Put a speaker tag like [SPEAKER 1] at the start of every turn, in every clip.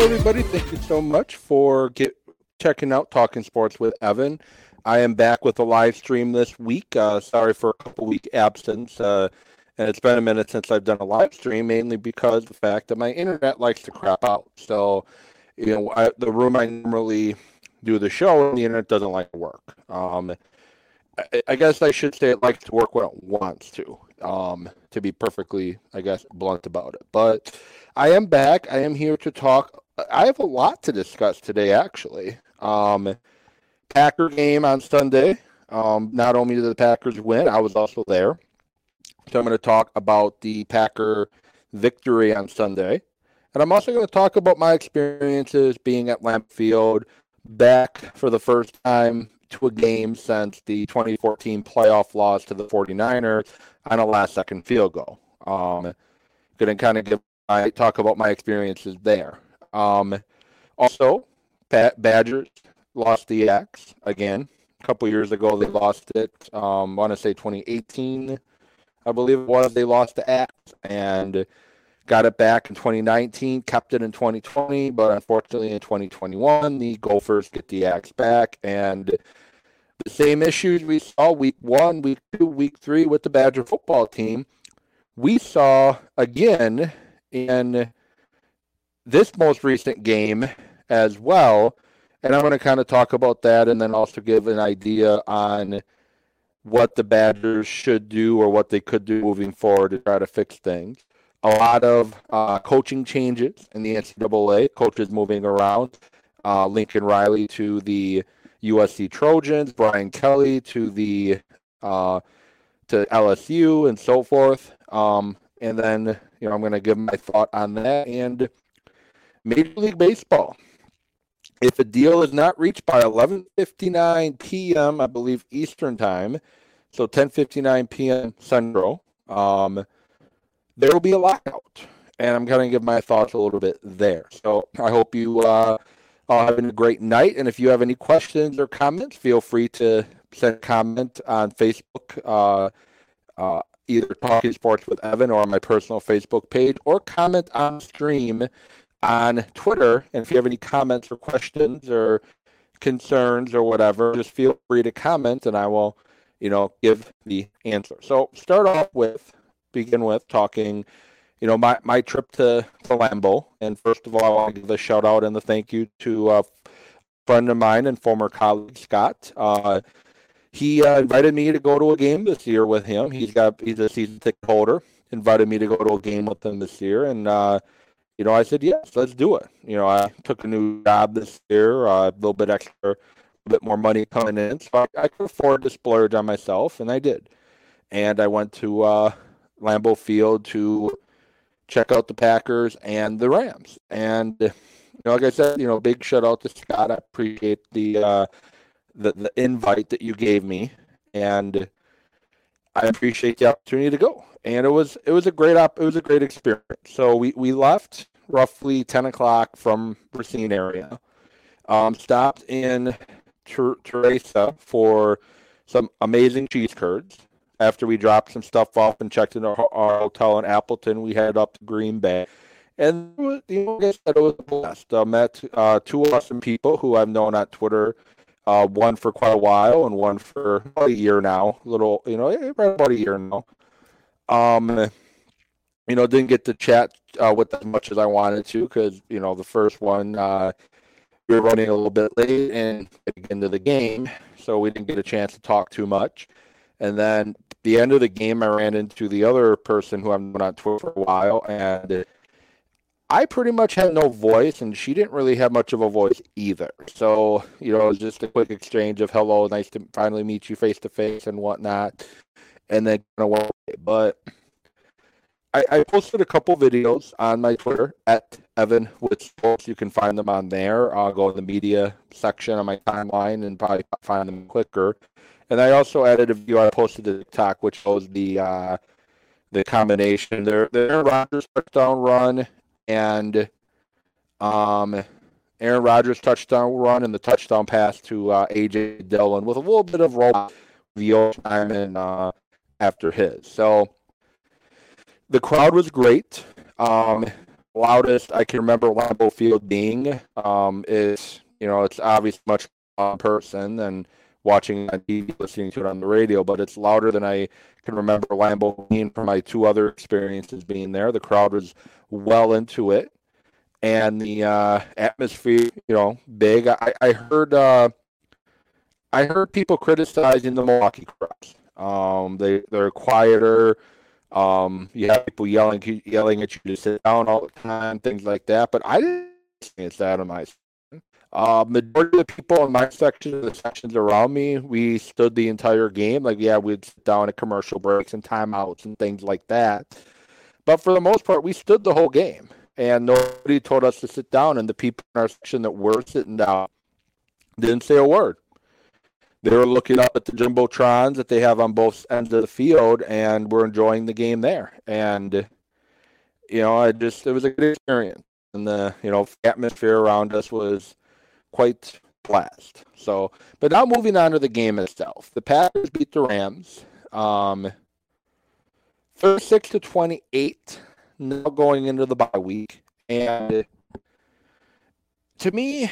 [SPEAKER 1] Hello, everybody. Thank you so much for get, checking out Talking Sports with Evan. I am back with a live stream this week. Uh, sorry for a couple week absence. Uh, and it's been a minute since I've done a live stream, mainly because the fact that my internet likes to crap out. So, you know, I, the room I normally do the show, the internet doesn't like to work. Um, I, I, guess I should say it likes to work when it wants to. Um, to be perfectly, I guess, blunt about it. But I am back. I am here to talk. I have a lot to discuss today, actually. Um, Packer game on Sunday. Um, not only did the Packers win, I was also there. So I'm going to talk about the Packer victory on Sunday. And I'm also going to talk about my experiences being at Lambeau Field back for the first time to a game since the 2014 playoff loss to the 49ers on a last second field goal. Um, going to kind of give I talk about my experiences there. Um, also, Badgers lost the Axe again. A couple years ago, they lost it. Um, I want to say 2018, I believe it was. They lost the Axe and got it back in 2019, kept it in 2020, but unfortunately in 2021, the Gophers get the Axe back. And the same issues we saw week one, week two, week three with the Badger football team, we saw again in this most recent game as well. And I'm going to kind of talk about that and then also give an idea on what the Badgers should do or what they could do moving forward to try to fix things. A lot of uh, coaching changes in the NCAA, coaches moving around. Uh, Lincoln Riley to the USC Trojans, Brian Kelly to the uh, to LSU, and so forth. Um, and then you know I'm going to give my thought on that and Major League Baseball. If a deal is not reached by 11:59 p.m., I believe Eastern time, so 10:59 p.m. Central, um, there will be a lockout, and I'm going to give my thoughts a little bit there. So I hope you uh, are having a great night, and if you have any questions or comments, feel free to send a comment on Facebook. Uh, uh, either Talking Sports with Evan or on my personal Facebook page, or comment on stream on Twitter. And if you have any comments or questions or concerns or whatever, just feel free to comment and I will, you know, give the answer. So start off with, begin with talking, you know, my, my trip to, to Lambeau. And first of all, I want to give a shout out and a thank you to a friend of mine and former colleague, Scott. Uh, he uh, invited me to go to a game this year with him. He's got he's a season ticket holder. Invited me to go to a game with him this year, and uh, you know I said yes, let's do it. You know I took a new job this year, uh, a little bit extra, a bit more money coming in, so I, I, could afford to splurge on myself, and I did. And I went to uh, Lambeau Field to check out the Packers and the Rams. And you know, like I said, you know, big shout out to Scott. I appreciate the uh, the, the invite that you gave me, and I appreciate the opportunity to go. And it was it was a great op it was a great experience. So we, we left roughly ten o'clock from Racine area. Um, stopped in Ter- Theresa for some amazing cheese curds. After we dropped some stuff off and checked in our, our hotel in Appleton, we headed up to Green Bay. And you know, it was a blast. I met uh, two awesome people who I've known on Twitter uh, one for quite a while and one for about a year now. A little, you know, eh, about a year now. Um, you know, didn't get to chat uh, with as much as I wanted to because you know the first one uh, we were running a little bit late and into the game, so we didn't get a chance to talk too much. And then the end of the game, I ran into the other person who I've known on Twitter for a while, and I pretty much had no voice, and she didn't really have much of a voice either. So, you know, it was just a quick exchange of hello, nice to finally meet you face to face and whatnot. And then kind of But I, I, posted a couple videos on my Twitter at Evan with Sports. You can find them on there. I'll go in the media section on my timeline and probably find them quicker. And I also added a video I posted to TikTok, which shows the uh, the combination. Their their Rodgers touchdown run and um, Aaron Rodgers touchdown run and the touchdown pass to uh, AJ Dillon with a little bit of roll the time and uh, after his. So the crowd was great. Um, loudest I can remember Lambeau Field being um, is, you know, it's obviously much in person than watching on TV, listening to it on the radio, but it's louder than I can remember Lambeau being from my two other experiences being there. The crowd was well into it, and the uh, atmosphere, you know, big. I, I heard uh, I heard people criticizing the Milwaukee crowds. Um, they they're quieter. Um, you have people yelling yelling at you to sit down all the time, things like that. But I didn't experience that on my section. uh, majority of the people in my section, the sections around me, we stood the entire game. Like, yeah, we'd sit down at commercial breaks and timeouts and things like that. But for the most part, we stood the whole game, and nobody told us to sit down. And the people in our section that were sitting down didn't say a word. They were looking up at the jumbotrons that they have on both ends of the field, and we're enjoying the game there. And you know, I just it was a good experience, and the you know atmosphere around us was quite blast. So, but now moving on to the game itself, the Packers beat the Rams, um, thirty-six to twenty-eight. Now going into the bye week, and to me,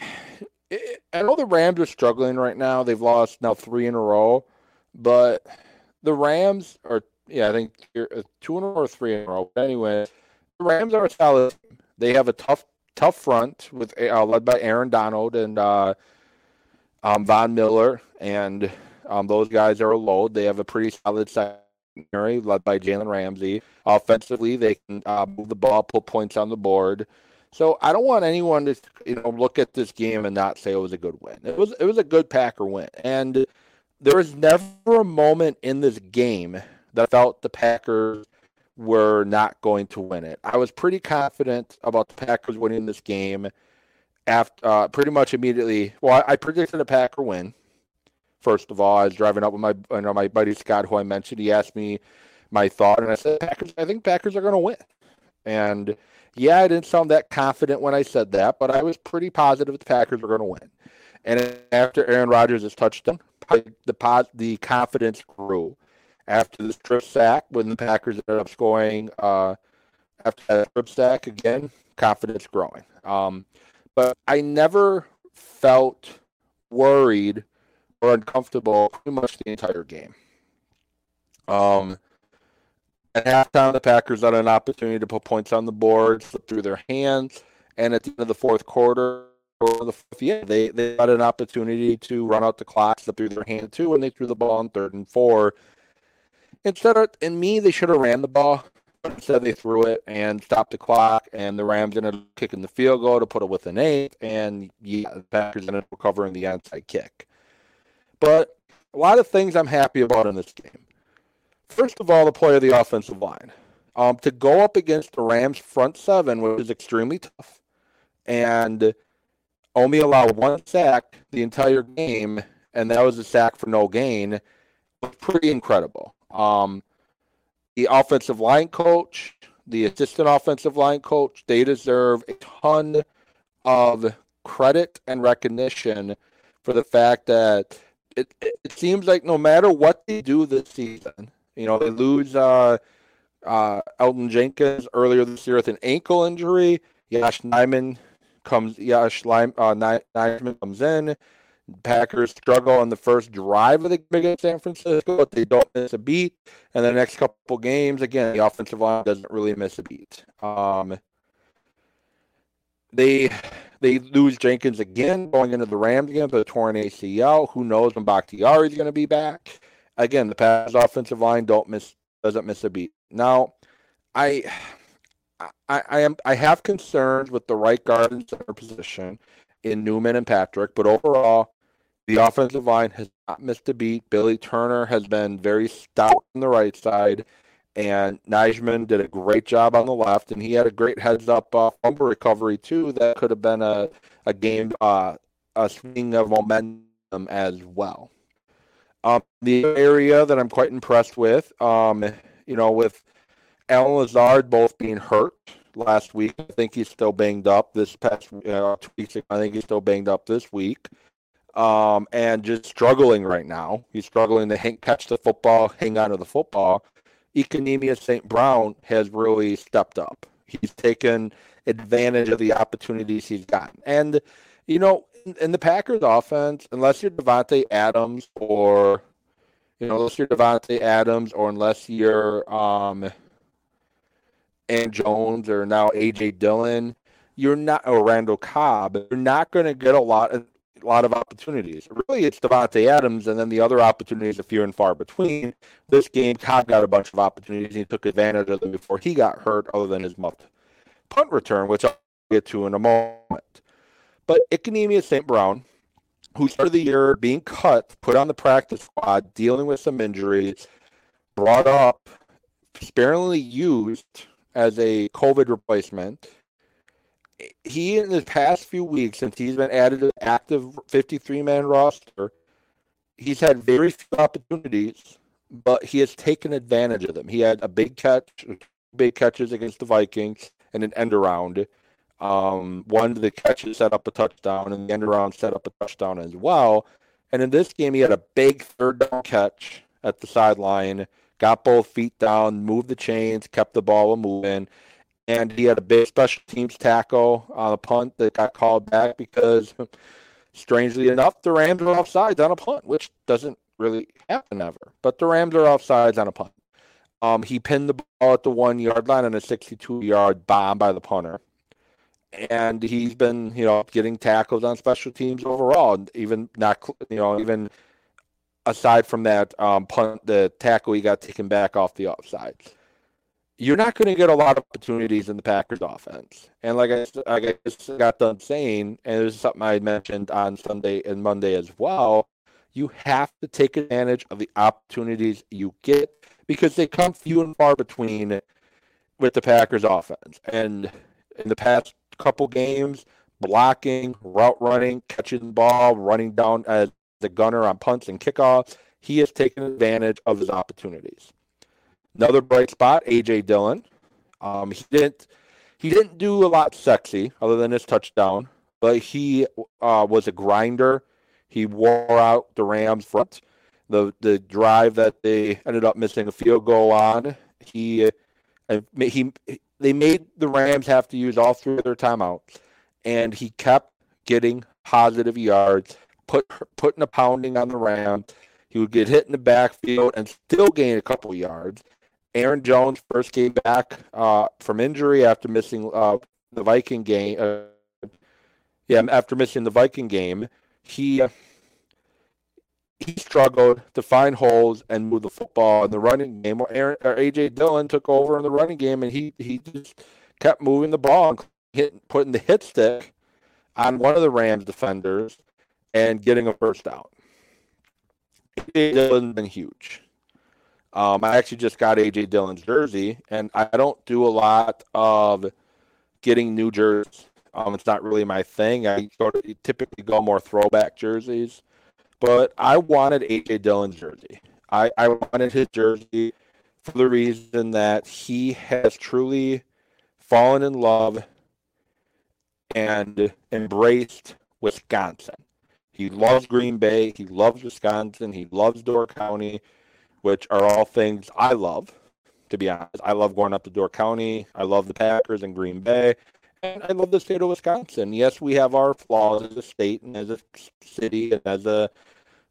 [SPEAKER 1] I know the Rams are struggling right now. They've lost now three in a row, but the Rams are, yeah, I think uh, two in a row or three in a row. But anyway, the Rams are a solid. They have a tough tough front with uh, led by Aaron Donald and uh, um, Von Miller, and um, those guys are a load. They have a pretty solid secondary led by Jalen Ramsey. Offensively, they can uh, move the ball, put points on the board. So I don't want anyone to you know look at this game and not say it was a good win. It was it was a good Packer win, and there was never a moment in this game that I felt the Packers were not going to win it. I was pretty confident about the Packers winning this game after uh, pretty much immediately. Well, I, I, predicted a Packer win. First of all, I was driving up with my you know, my buddy Scott, who I mentioned. He asked me my thought, and I said, "Packers. I think Packers are going to win." And yeah, I didn't sound that confident when I said that, but I was pretty positive the Packers were going to win. And after Aaron Rodgers' touchdown, the the confidence grew after the strip sack when the Packers ended up scoring uh, after that strip sack again, confidence growing. Um, but I never felt worried or uncomfortable pretty much the entire game. Um, at halftime, the Packers had an opportunity to put points on the board, slip through their hands, and at the end of the fourth quarter, or the fourth, yeah, they they had an opportunity to run out the clock, slip through their hand too, and they threw the ball on third and four instead of in me, they should have ran the ball. Instead, they threw it and stopped the clock, and the Rams ended up kicking the field goal to put it within eight, and yeah, the Packers ended up recovering the onside kick. But a lot of things I'm happy about in this game. First of all, the play of the offensive line. Um, to go up against the Rams front seven, which is extremely tough, and only allow one sack the entire game, and that was a sack for no gain, was pretty incredible. Um, the offensive line coach, the assistant offensive line coach, they deserve a ton of credit and recognition for the fact that it, it seems like no matter what they do this season, you know, they lose uh, uh, Elgton Jenkins earlier this year with an ankle injury. Yosh Nijman comes, Yosh Lime, uh, comes in. Packers struggle on the first drive of the game against San Francisco, but they don't miss a beat. And the next couple games, again, the offensive line doesn't really miss a beat. Um, they they lose Jenkins again going into the Rams again for the torn ACL. Who knows when Bakhtiari is going to be back? Again, the Packers offensive line don't miss doesn't miss a beat. Now, I I, I am I have concerns with the right guard and center position in Newman and Patrick, but overall, the offensive line has not missed a beat. Billy Turner has been very stout on the right side, and Nijman did a great job on the left, and he had a great heads up uh, recovery too. That could have been a a game uh, a swing of momentum as well. Um, the area that I'm quite impressed with, um, you know, with Allen Lazard both being hurt last week. I think he's still banged up this past uh, two weeks. I think he's still banged up this week um, and just struggling right now. He's struggling to hang, catch the football, hang on to the football. Equanimeous St. Brown has really stepped up. He's taken advantage of the opportunities he's gotten. And, you know, in, the Packers offense, unless you're Davante Adams or, you know, unless you're Davante Adams or unless you're um, and Jones or now AJ Dillon, you're not or Randall Cobb, you're not going to get a lot of a lot of opportunities. Really, it's Davante Adams, and then the other opportunities are few and far between. This game, Cobb got a bunch of opportunities. He took advantage of them before he got hurt, other than his muffed punt return, which I'll get to in a moment. But Equanimeous St. Brown, who started the year being cut, put on the practice squad, dealing with some injuries, brought up, sparingly used as a COVID replacement. He, in the past few weeks, since he's been added to the active 53 man roster, he's had very few opportunities, but he has taken advantage of them. He had a big catch, big catches against the Vikings, and an end around. Um, one of the catches set up a touchdown, and the end around set up a touchdown as well. And in this game, he had a big third down catch at the sideline got both feet down, moved the chains, kept the ball moving, and he had a big special teams tackle on a punt that got called back because, strangely enough, the Rams are offsides on a punt, which doesn't really happen ever. But the Rams are offsides on a punt. Um, he pinned the ball at the one yard line on a 62 yard bomb by the punter. And he's been, you know, getting tackles on special teams overall, even not, you know, even aside from that um, punt, the tackle he got taken back off the offside. You're not going to get a lot of opportunities in the Packers offense. And like I, like I just got done saying, and this is something I mentioned on Sunday and Monday as well, you have to take advantage of the opportunities you get because they come few and far between with the Packers offense. And in the past couple games, blocking, route running, catching the ball, running down as the gunner on punts and kickoffs. He has taken advantage of his opportunities. Another bright spot, AJ Dillon. Um, he didn't he didn't do a lot sexy other than his touchdown, but he uh, was a grinder. He wore out the Rams front. The the drive that they ended up missing a field goal on, he uh, he they made the Rams have to use all three of their timeouts, and he kept getting positive yards put putting a pounding on the Rams. He would get hit in the backfield and still gain a couple yards. Aaron Jones first came back uh, from injury after missing uh, the Viking game. Uh, yeah, after missing the Viking game, he he struggled to find holes and move the football in the running game. Or, Aaron, or AJ Dillon took over in the running game, and he he just kept moving the ball and hitting, putting the hit stick on one of the Rams defenders and getting a first down. AJ Dillon's been huge. Um, I actually just got AJ Dillon's jersey, and I don't do a lot of getting new jerseys. Um, it's not really my thing. I go to, typically go more throwback jerseys, but I wanted AJ Dillon's jersey. I, I wanted his jersey for the reason that he has truly fallen in love and embraced Wisconsin. He loves Green Bay. He loves Wisconsin. He loves Door County, which are all things I love, to be honest. I love going up to Door County. I love the Packers and Green Bay. I love the state of Wisconsin. Yes, we have our flaws as a state and as a city and as a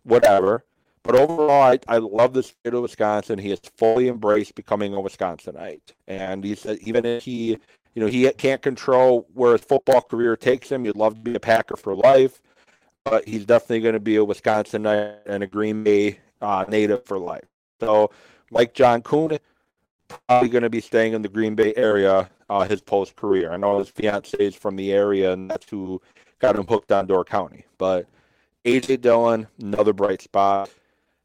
[SPEAKER 1] whatever. But overall, I, I love the state of Wisconsin. He has fully embraced becoming a Wisconsinite. And he said, even if he, you know, he can't control where his football career takes him, he'd love to be a Packer for life but he's definitely going to be a Wisconsinite and a Green Bay uh, native for life. So, like John Kuhn, probably going to be staying in the Green Bay area uh, his post career. I know his fiance is from the area, and that's who got him hooked on Door County. But AJ Dillon, another bright spot.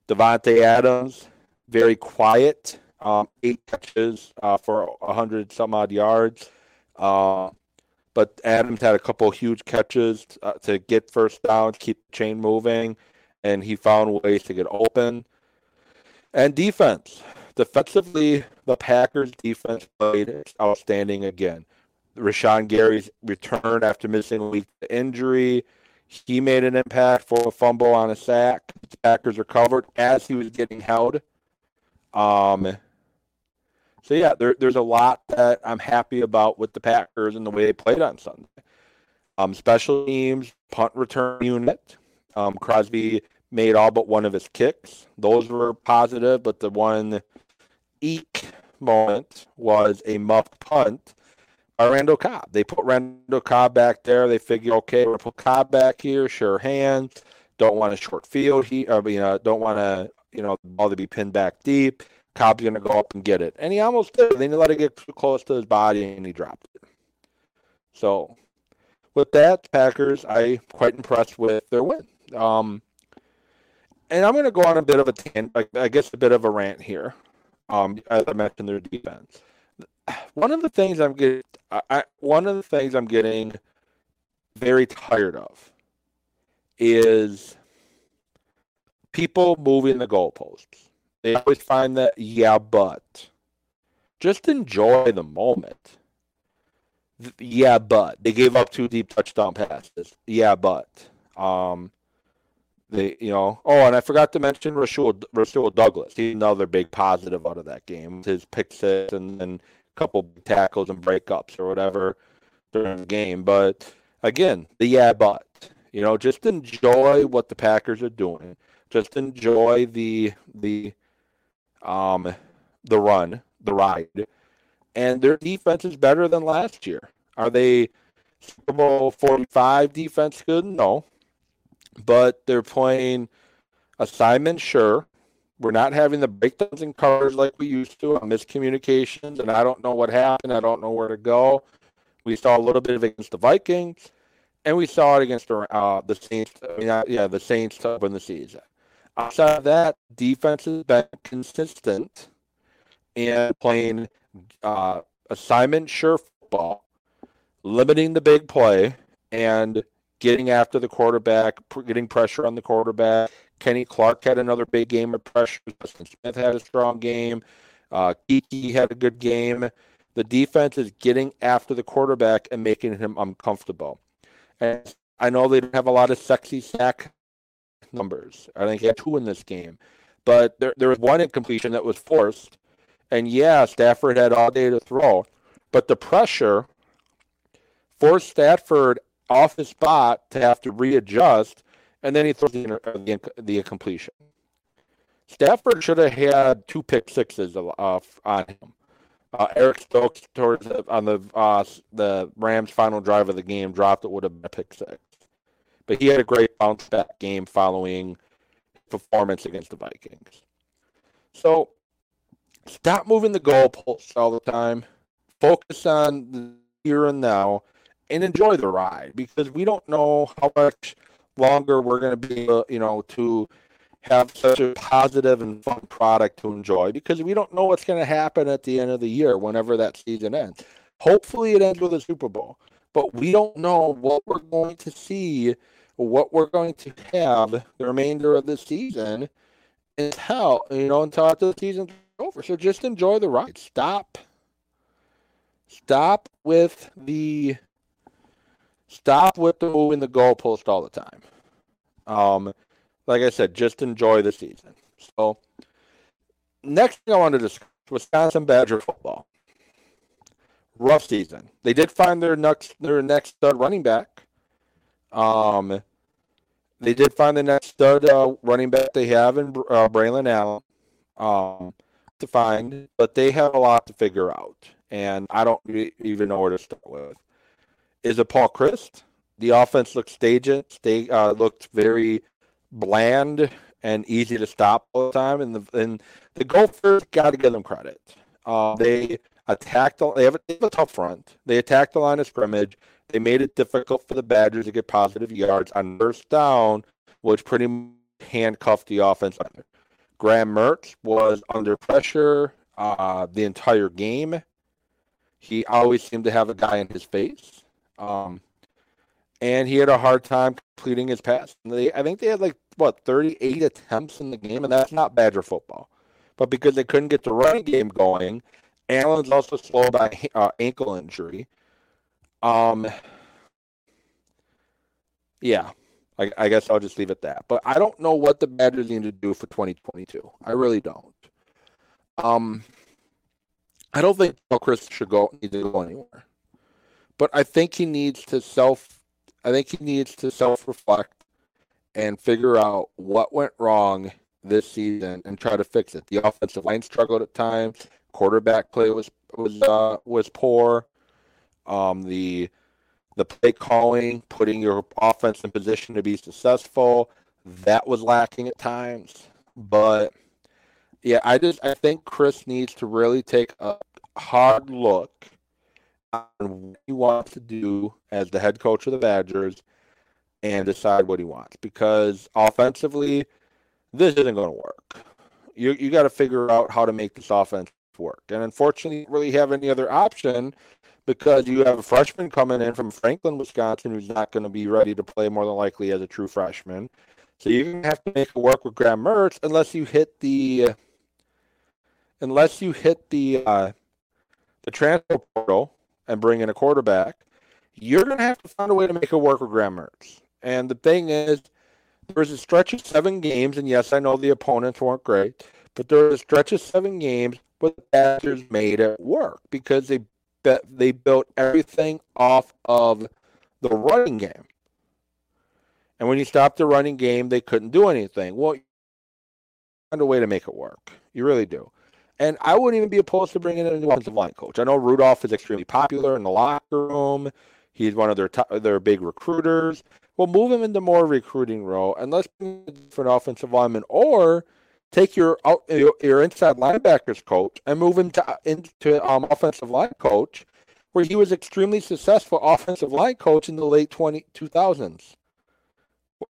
[SPEAKER 1] Davante Adams, very quiet, um, eight catches uh, for hundred some odd yards. Uh, but Adams had a couple huge catches uh, to get first downs, keep the chain moving, and he found ways to get open. And defense. Defensively, the Packers defense played outstanding again. Rashan Gary's return after missing a week injury. He made an impact for a fumble on a sack. The Packers recovered as he was getting held. Um, So yeah, there, there's a lot that I'm happy about with the Packers and the way they played on Sunday. Um, special teams, punt return unit. Um, Crosby made all but one of his kicks. Those were positive, but the one eek moment was a muff punt by Randall Cobb. They put Randall Cobb back there. They figure, okay, we'll put Cobb back here, sure hand. Don't want a short field. He, I mean, uh, don't want to, you know, ball to be pinned back deep. Cobb's going to go up and get it. And he almost did. They let it get too close to his body and he dropped it. So, with that, Packers, I quite impressed with their win. Um, and I'm going to go on a bit of a tangent, I guess a bit of a rant here. Um, as I mentioned, their defense. One of the things I'm getting, I, one of the things I'm getting very tired of is people moving the goalposts. They always find that, yeah, but just enjoy the moment. Yeah, but they gave up two deep touchdown passes. Yeah, but um, they, you know, oh, and I forgot to mention Rasul, Rasul Douglas. He's another big positive out of that game. His pick six and then a couple tackles and breakups or whatever during the game. But again, the yeah, but you know, just enjoy what the Packers are doing. Just enjoy the the um the run, the ride. And their defense is better than last year. Are they Super Bowl 45 defense good? No. But they're playing assignment, sure. We're not having the breakdowns in covers like we used to on miscommunications, and I don't know what happened. I don't know where to go. We saw a little bit of against the Vikings, and we saw it against uh, the Saints. I mean, uh, yeah, the Saints to the season. Outside of that, defense has been consistent and playing uh, assignment sure football, limiting the big play, and getting after the quarterback, getting pressure on the quarterback. Kenny Clark had another big game of pressure. Justin Smith had a strong game. Uh, Kiki had a good game. The defense is getting after the quarterback and making him uncomfortable. And I know they don't have a lot of sexy sack numbers. I think he had two in this game. But there, there was one incompletion that was forced. And yeah, Stafford had all day to throw. But the pressure forced Stafford off his spot to have to readjust. And then he throws the, the, the incompletion. Stafford should have had two pick sixes uh, on him. Uh, Eric Stokes towards the, on the uh, the Rams' final drive of the game dropped it would have been a pick six, but he had a great bounce back game following performance against the Vikings. So stop moving the goalposts all the time. Focus on the here and now, and enjoy the ride because we don't know how much longer we're going to be, you know, to have such a positive and fun product to enjoy because we don't know what's going to happen at the end of the year whenever that season ends. Hopefully, it ends with a Super Bowl, but we don't know what we're going to see, what we're going to have the remainder of the season until you know until after the season's over. So just enjoy the ride. Stop. Stop with the. Stop with the moving the goalpost all the time. Um, like I said, just enjoy the season. So, next thing I want to discuss Wisconsin Badger football. Rough season. They did find their next their next stud running back. Um, they did find the next stud uh, running back they have in uh, Braylon Allen. Um, to find, but they have a lot to figure out, and I don't even know where to start with. Is it Paul Chryst? The offense looked staged. They uh, looked very bland and easy to stop all the time. And the and the Gophers got to give them credit. Uh, they attacked. They have, a, they have a tough front. They attacked the line of scrimmage. They made it difficult for the Badgers to get positive yards on first down, which pretty handcuffed the offense. Graham Mertz was under pressure uh, the entire game. He always seemed to have a guy in his face. Um, and he had a hard time completing his pass. They, I think they had like what 38 attempts in the game, and that's not Badger football. But because they couldn't get the running game going, Allen's also slow by uh, ankle injury. Um, yeah, I, I, guess I'll just leave it at that. But I don't know what the Badgers need to do for 2022. I really don't. Um, I don't think Paul Chryst should go need to go anywhere. But I think he needs to self I think he needs to self reflect and figure out what went wrong this season and try to fix it. The offensive line struggled at times. Quarterback play was was uh, was poor. Um, the the play calling, putting your offense in position to be successful, that was lacking at times. But yeah, I just I think Chryst needs to really take a hard look what he wants to do as the head coach of the Badgers and decide what he wants because offensively, this isn't going to work. You you got to figure out how to make this offense work, and unfortunately, you really have any other option because you have a freshman coming in from Franklin, Wisconsin, who's not going to be ready to play more than likely as a true freshman. So to have to make it work with Graham Mertz unless you hit the unless you hit the uh, the transfer portal and bring in a quarterback. You're going to have to find a way to make it work with Graham Mertz. And the thing is, there was a stretch of seven games, and yes, I know the opponents weren't great, but there was a stretch of seven games where the Badgers made it work because they they built everything off of the running game. And when you stopped the running game, they couldn't do anything. Well, find a way to make it work. You really do. And I wouldn't even be opposed to bringing in a new offensive line coach. I know Rudolph is extremely popular in the locker room. He's one of their top, their big recruiters. Well, move him into more recruiting role, and let's bring a different offensive lineman, or take your your inside linebackers coach and move him to into um, offensive line coach, where he was extremely successful offensive line coach in the late 20, 2000s.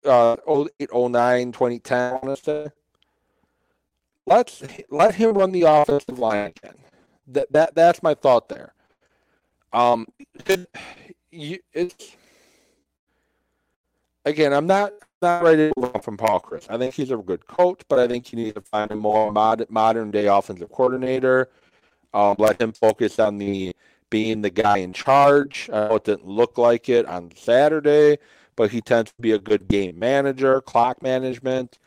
[SPEAKER 1] Uh, 08, 09, 2010, I want to say. Let's let him run the offensive line again. That that that's my thought there. Um, it, it's again, I'm not not ready to on from Paul Chryst. I think he's a good coach, but I think you need to find a more mod, modern day offensive coordinator. Um, let him focus on the being the guy in charge. I know it didn't look like it on Saturday, but he tends to be a good game manager, clock management.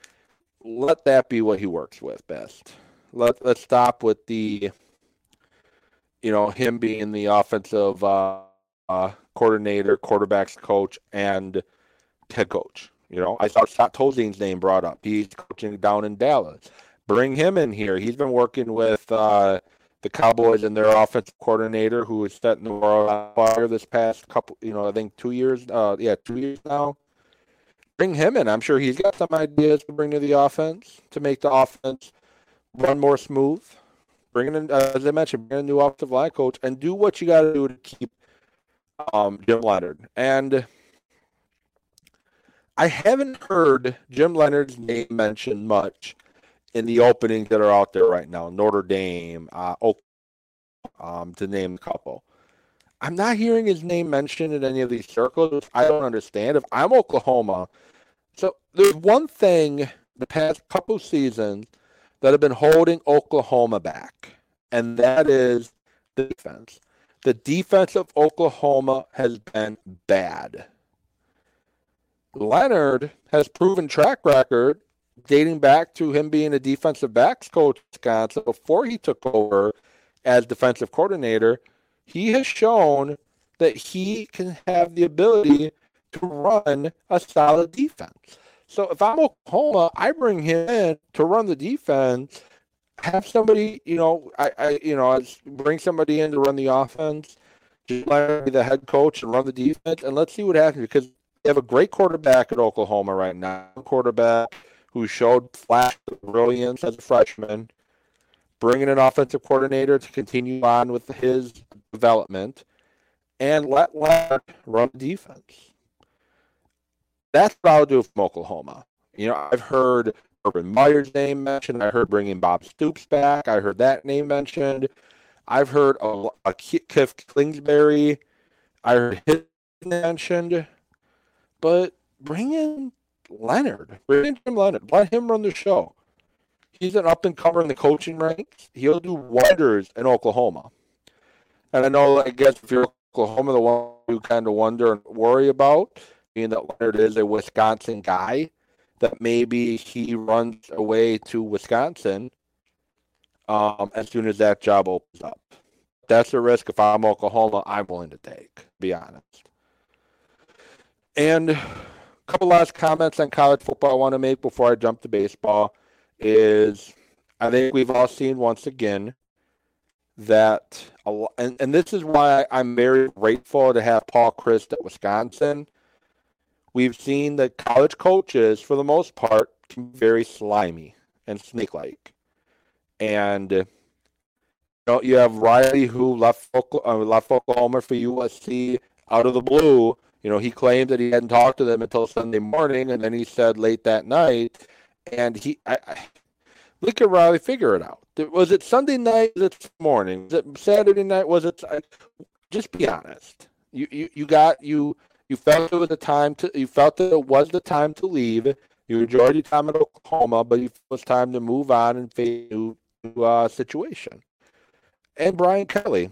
[SPEAKER 1] Let that be what he works with best. Let let's stop with the, you know, him being the offensive uh, uh, coordinator, quarterbacks coach, and head coach. You know, I saw Scott Tolzien's name brought up. He's coaching down in Dallas. Bring him in here. He's been working with uh, the Cowboys and their offensive coordinator, who is setting the world on fire this past couple. You know, I think two years. Uh, yeah, two years now. Bring him in. I'm sure he's got some ideas to bring to the offense to make the offense run more smooth. Bring in, as I mentioned, bring in a new offensive line coach and do what you got to do to keep um, Jim Leonhard. And I haven't heard Jim Leonhard's name mentioned much in the openings that are out there right now. Notre Dame, uh, um, to name a couple. I'm not hearing his name mentioned in any of these circles. I don't understand. If I'm Oklahoma, so there's one thing the past couple seasons that have been holding Oklahoma back, and that is the defense. The defense of Oklahoma has been bad. Leonhard has proven track record dating back to him being a defensive backs coach in Wisconsin before he took over as defensive coordinator. He has shown that he can have the ability to run a solid defense. So if I'm Oklahoma, I bring him in to run the defense. Have somebody, you know, I, I you know, bring somebody in to run the offense. Just let be the head coach and run the defense, and let's see what happens because they have a great quarterback at Oklahoma right now. Quarterback who showed flash brilliance as a freshman. Bringing an offensive coordinator to continue on with his development, and let let run defense. That's what I'll do from Oklahoma. You know, I've heard Urban Meyer's name mentioned. I heard bringing Bob Stoops back. I heard that name mentioned. I've heard a, a Cliff Kingsbury. I heard his mentioned. But bring in Leonhard. Bring in Jim Leonhard. Let him run the show. He's an up and comer in the coaching ranks. He'll do wonders in Oklahoma. And I know, I guess, if you're Oklahoma, the one you kind of wonder and worry about, being that Leonhard is a Wisconsin guy, that maybe he runs away to Wisconsin um, as soon as that job opens up. that's a risk if I'm Oklahoma, I'm willing to take, to be honest. And a couple last comments on college football I want to make before I jump to baseball is I think we've all seen once again that, and, and this is why I'm very grateful to have Paul Chryst at Wisconsin. We've seen that college coaches, for the most part, can be very slimy and snake like. And you know, you have Riley who left uh, left Oklahoma for USC out of the blue. You know, he claimed that he hadn't talked to them until Sunday morning, and then he said late that night. And he, I, I, look at Riley, figure it out. Was it Sunday night? Was it morning? Was it Saturday night? Was it? Just be honest. You, you, you got you. You felt it was the time to. You felt that it was the time to leave. You enjoyed your time at Oklahoma, but it was time to move on and face a new uh, situation. And Brian Kelly,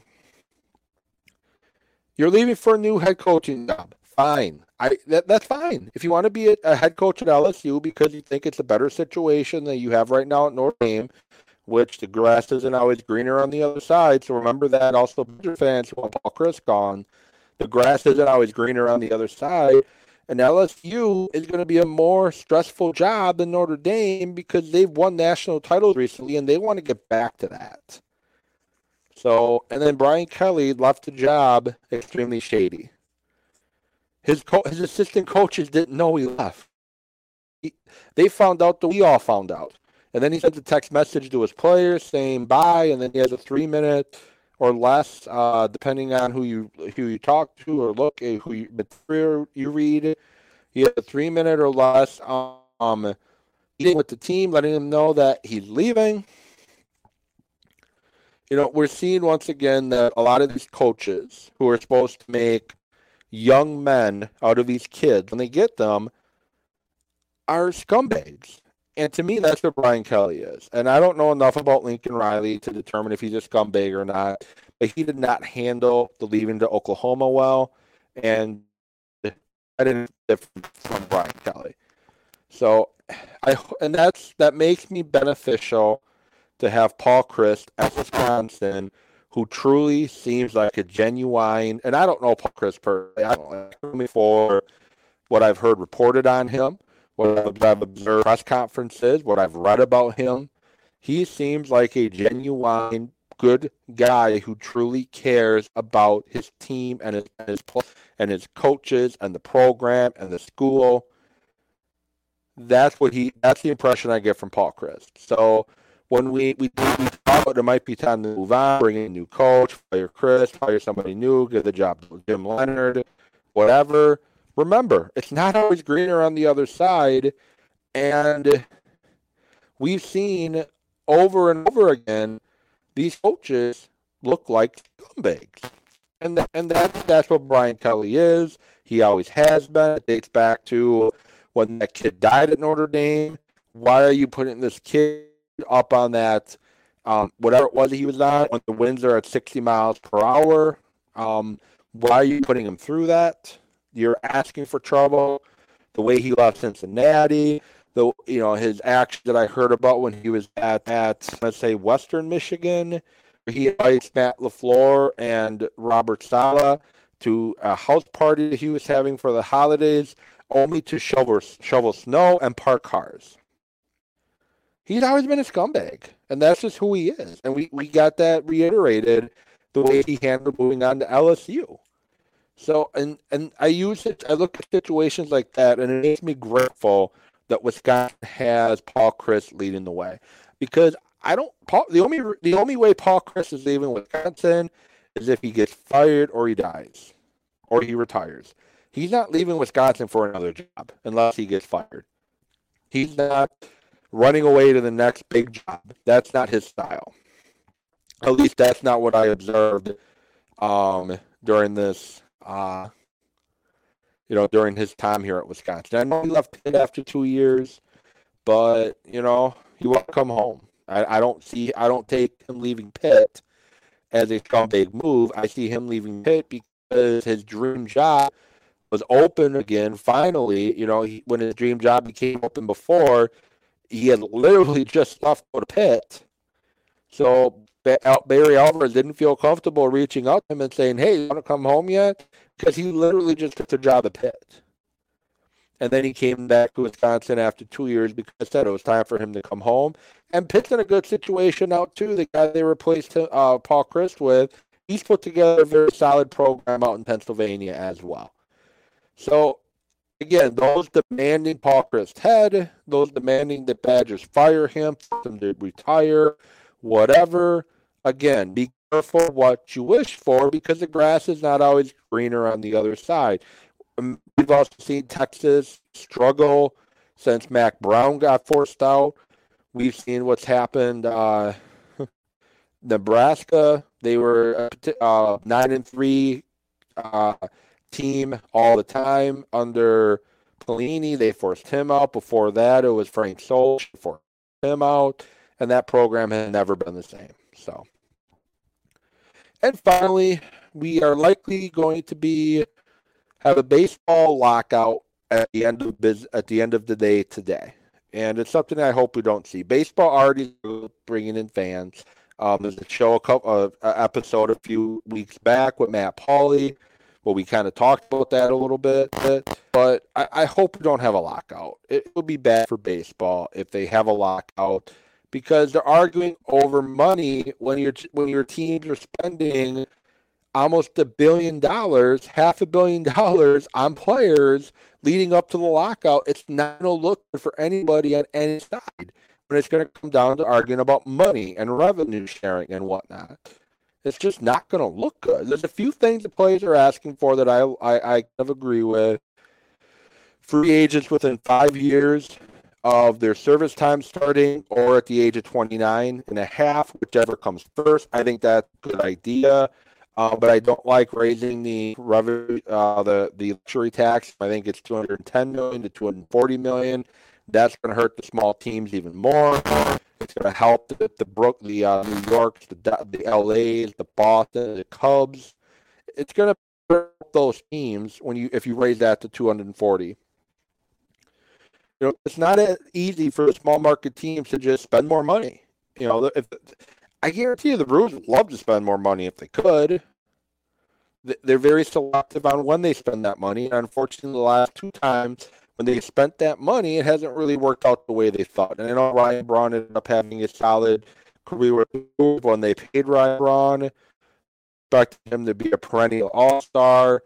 [SPEAKER 1] you're leaving for a new head coaching job. Fine. I that, that's fine. If you want to be a, a, head coach at LSU because you think it's a better situation than you have right now at Notre Dame, which the grass isn't always greener on the other side. So remember that. Also, fans who want Paul Chryst gone, the grass isn't always greener on the other side. And LSU is going to be a more stressful job than Notre Dame because they've won national titles recently and they want to get back to that. So, and then Brian Kelly left the job extremely shady. His co- his assistant coaches didn't know he left. He, they found out that we all found out. And then he sends a text message to his players saying bye, and then he has a three minute or less, uh, depending on who you who you talk to or look at who you, material you read. He has a three minute or less um, meeting with the team, letting them know that he's leaving. You know, we're seeing once again that a lot of these coaches who are supposed to make young men out of these kids when they get them are scumbags. And to me, that's what Brian Kelly is. And I don't know enough about Lincoln Riley to determine if he's a scumbag or not. But he did not handle the leaving to Oklahoma well. And I didn't from Brian Kelly. So I and that's that makes me beneficial to have Paul Chryst at Wisconsin who truly seems like a genuine, and I don't know Paul Chryst personally. I don't like him for what I've heard reported on him, what I've observed press conferences, what I've read about him. He seems like a genuine good guy who truly cares about his team and his, and his and his coaches and the program and the school. That's what he. That's the impression I get from Paul Chryst. So when we we, we about it might be time to move on, bring in a new coach, fire Chryst, hire somebody new, get the job to Jim Leonhard, whatever. Remember, it's not always greener on the other side, and we've seen over and over again these coaches look like scumbags, and th- and that's that's what Brian Kelly is. He always has been. It dates back to when that kid died at Notre Dame. Why are you putting this kid up on that, um, whatever it was he was on, when the winds are at 60 miles per hour. Um, why are you putting him through that? You're asking for trouble. The way he left Cincinnati, the you know his action that I heard about when he was at at let's say Western Michigan, he invites Matt LaFleur and Robert Saleh to a house party he was having for the holidays, only to shovel shovel snow and park cars he's always been a scumbag, and that's just who he is. And we, we got that reiterated the way he handled moving on to LSU. So and and I use it. I look at situations like that, and it makes me grateful that Wisconsin has Paul Chryst leading the way, because I don't. Paul, the only the only way Paul Chryst is leaving Wisconsin is if he gets fired or he dies, or he retires. He's not leaving Wisconsin for another job unless he gets fired. He's not running away to the next big job. That's not his style. At least that's not what I observed um, during this, uh, you know, during his time here at Wisconsin. I know he left after two years, but you know he won't come home. I, I don't see, I don't take him leaving Pitt as a big move. I see him leaving Pitt because his dream job was open again. Finally, you know, he, when his dream job became open before, he had literally just left for Pitt. So Barry Alvarez didn't feel comfortable reaching out to him and saying, "Hey, you want to come home yet?" Because he literally just took the job at Pitt, and then he came back to Wisconsin after two years because said it was time for him to come home. And Pitt's in a good situation now too. The guy they replaced uh, Paul Chryst with, he's put together a very solid program out in Pennsylvania as well. So again, those demanding Paul Chryst head, those demanding that Badgers fire him, them to retire, whatever. Again, be careful what you wish for because the grass is not always greener on the other side. Um, we've also seen Texas struggle since Mack Brown got forced out. We've seen what's happened. Uh, Nebraska, they were uh, nine and three uh, team all the time under Pelini. They forced him out. Before that, it was Frank Solich forced him out, and that program has never been the same. So, and finally, we are likely going to be have a baseball lockout at the end of biz, at the end of the day today, and it's something I hope we don't see. Baseball already bringing in fans. Um, there's a show, a couple, uh, episode a few weeks back with Matt Pauley well, we kind of talked about that a little bit, but I, I hope we don't have a lockout. It would be bad for baseball if they have a lockout because they're arguing over money when your when your teams are spending almost a billion dollars, half a billion dollars on players leading up to the lockout. It's not going to look good for anybody on any side when it's going to come down to arguing about money and revenue sharing and whatnot it's just not going to look good. There's a few things the players are asking for that I, I, I kind of agree with. Free agents within five years of their service time starting or at the age of 29 and a half, whichever comes first. I think that's a good idea. Uh, but I don't like raising the revenue, uh, the the luxury tax. I think it's 210 million to 240 million. That's going to hurt the small teams even more. It's going to help the the Brook, the uh, New Yorks, the the LA's, the Boston, the Cubs. It's going to hurt those teams when you if you raise that to 240. You know, it's not as easy for small market teams to just spend more money. You know, if I guarantee you the Brewers would love to spend more money if they could. They're very selective on when they spend that money. And unfortunately, the last two times when they spent that money, it hasn't really worked out the way they thought. And I know Ryan Braun ended up having a solid career when they paid Ryan Braun. Expected him to be a perennial all star,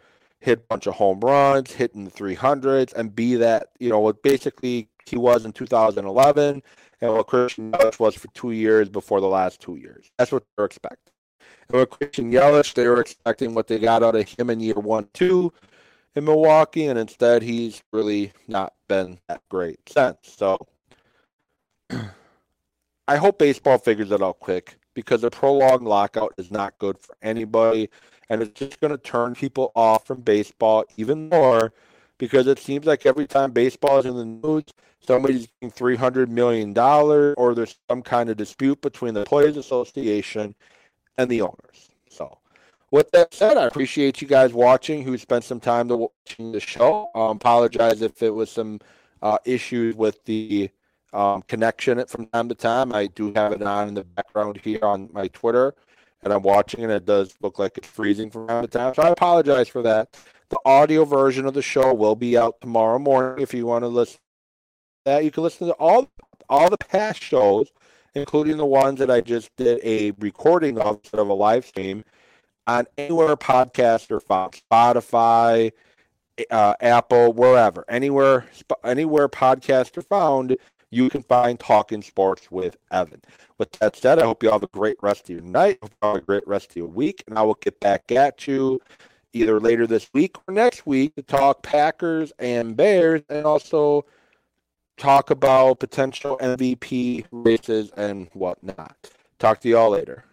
[SPEAKER 1] hit a bunch of home runs, hit in the 300s, and be that, you know, what basically he was in 2011 and what Christian Yelich was for two years before the last two years. That's what they're expecting. And with Christian Yelich, they were expecting what they got out of him in year one, two, in Milwaukee, and instead he's really not been that great since. So I hope baseball figures it out quick because a prolonged lockout is not good for anybody, and it's just going to turn people off from baseball even more because it seems like every time baseball is in the news, somebody's getting three hundred million dollars, or there's some kind of dispute between the Players Association and the owners. So with that said, I appreciate you guys watching who spent some time watching the show. Um, apologize if it was some uh, issues with the um, connection from time to time. I do have it on in the background here on my Twitter, and I'm watching, and it does look like it's freezing from time to time. So I apologize for that. The audio version of the show will be out tomorrow morning. If you want to listen to that, you can listen to all all the past shows, including the ones that I just did a recording of instead of a live stream on anywhere podcast or found Spotify, uh, Apple, wherever, anywhere, anywhere podcasts are found, you can find Talking Sports with Evan. With that said, I hope you all have a great rest of your night. Hope you have a great rest of your week, and I will get back at you either later this week or next week to talk Packers and Bears, and also talk about potential MVP races and whatnot. Talk to you all later.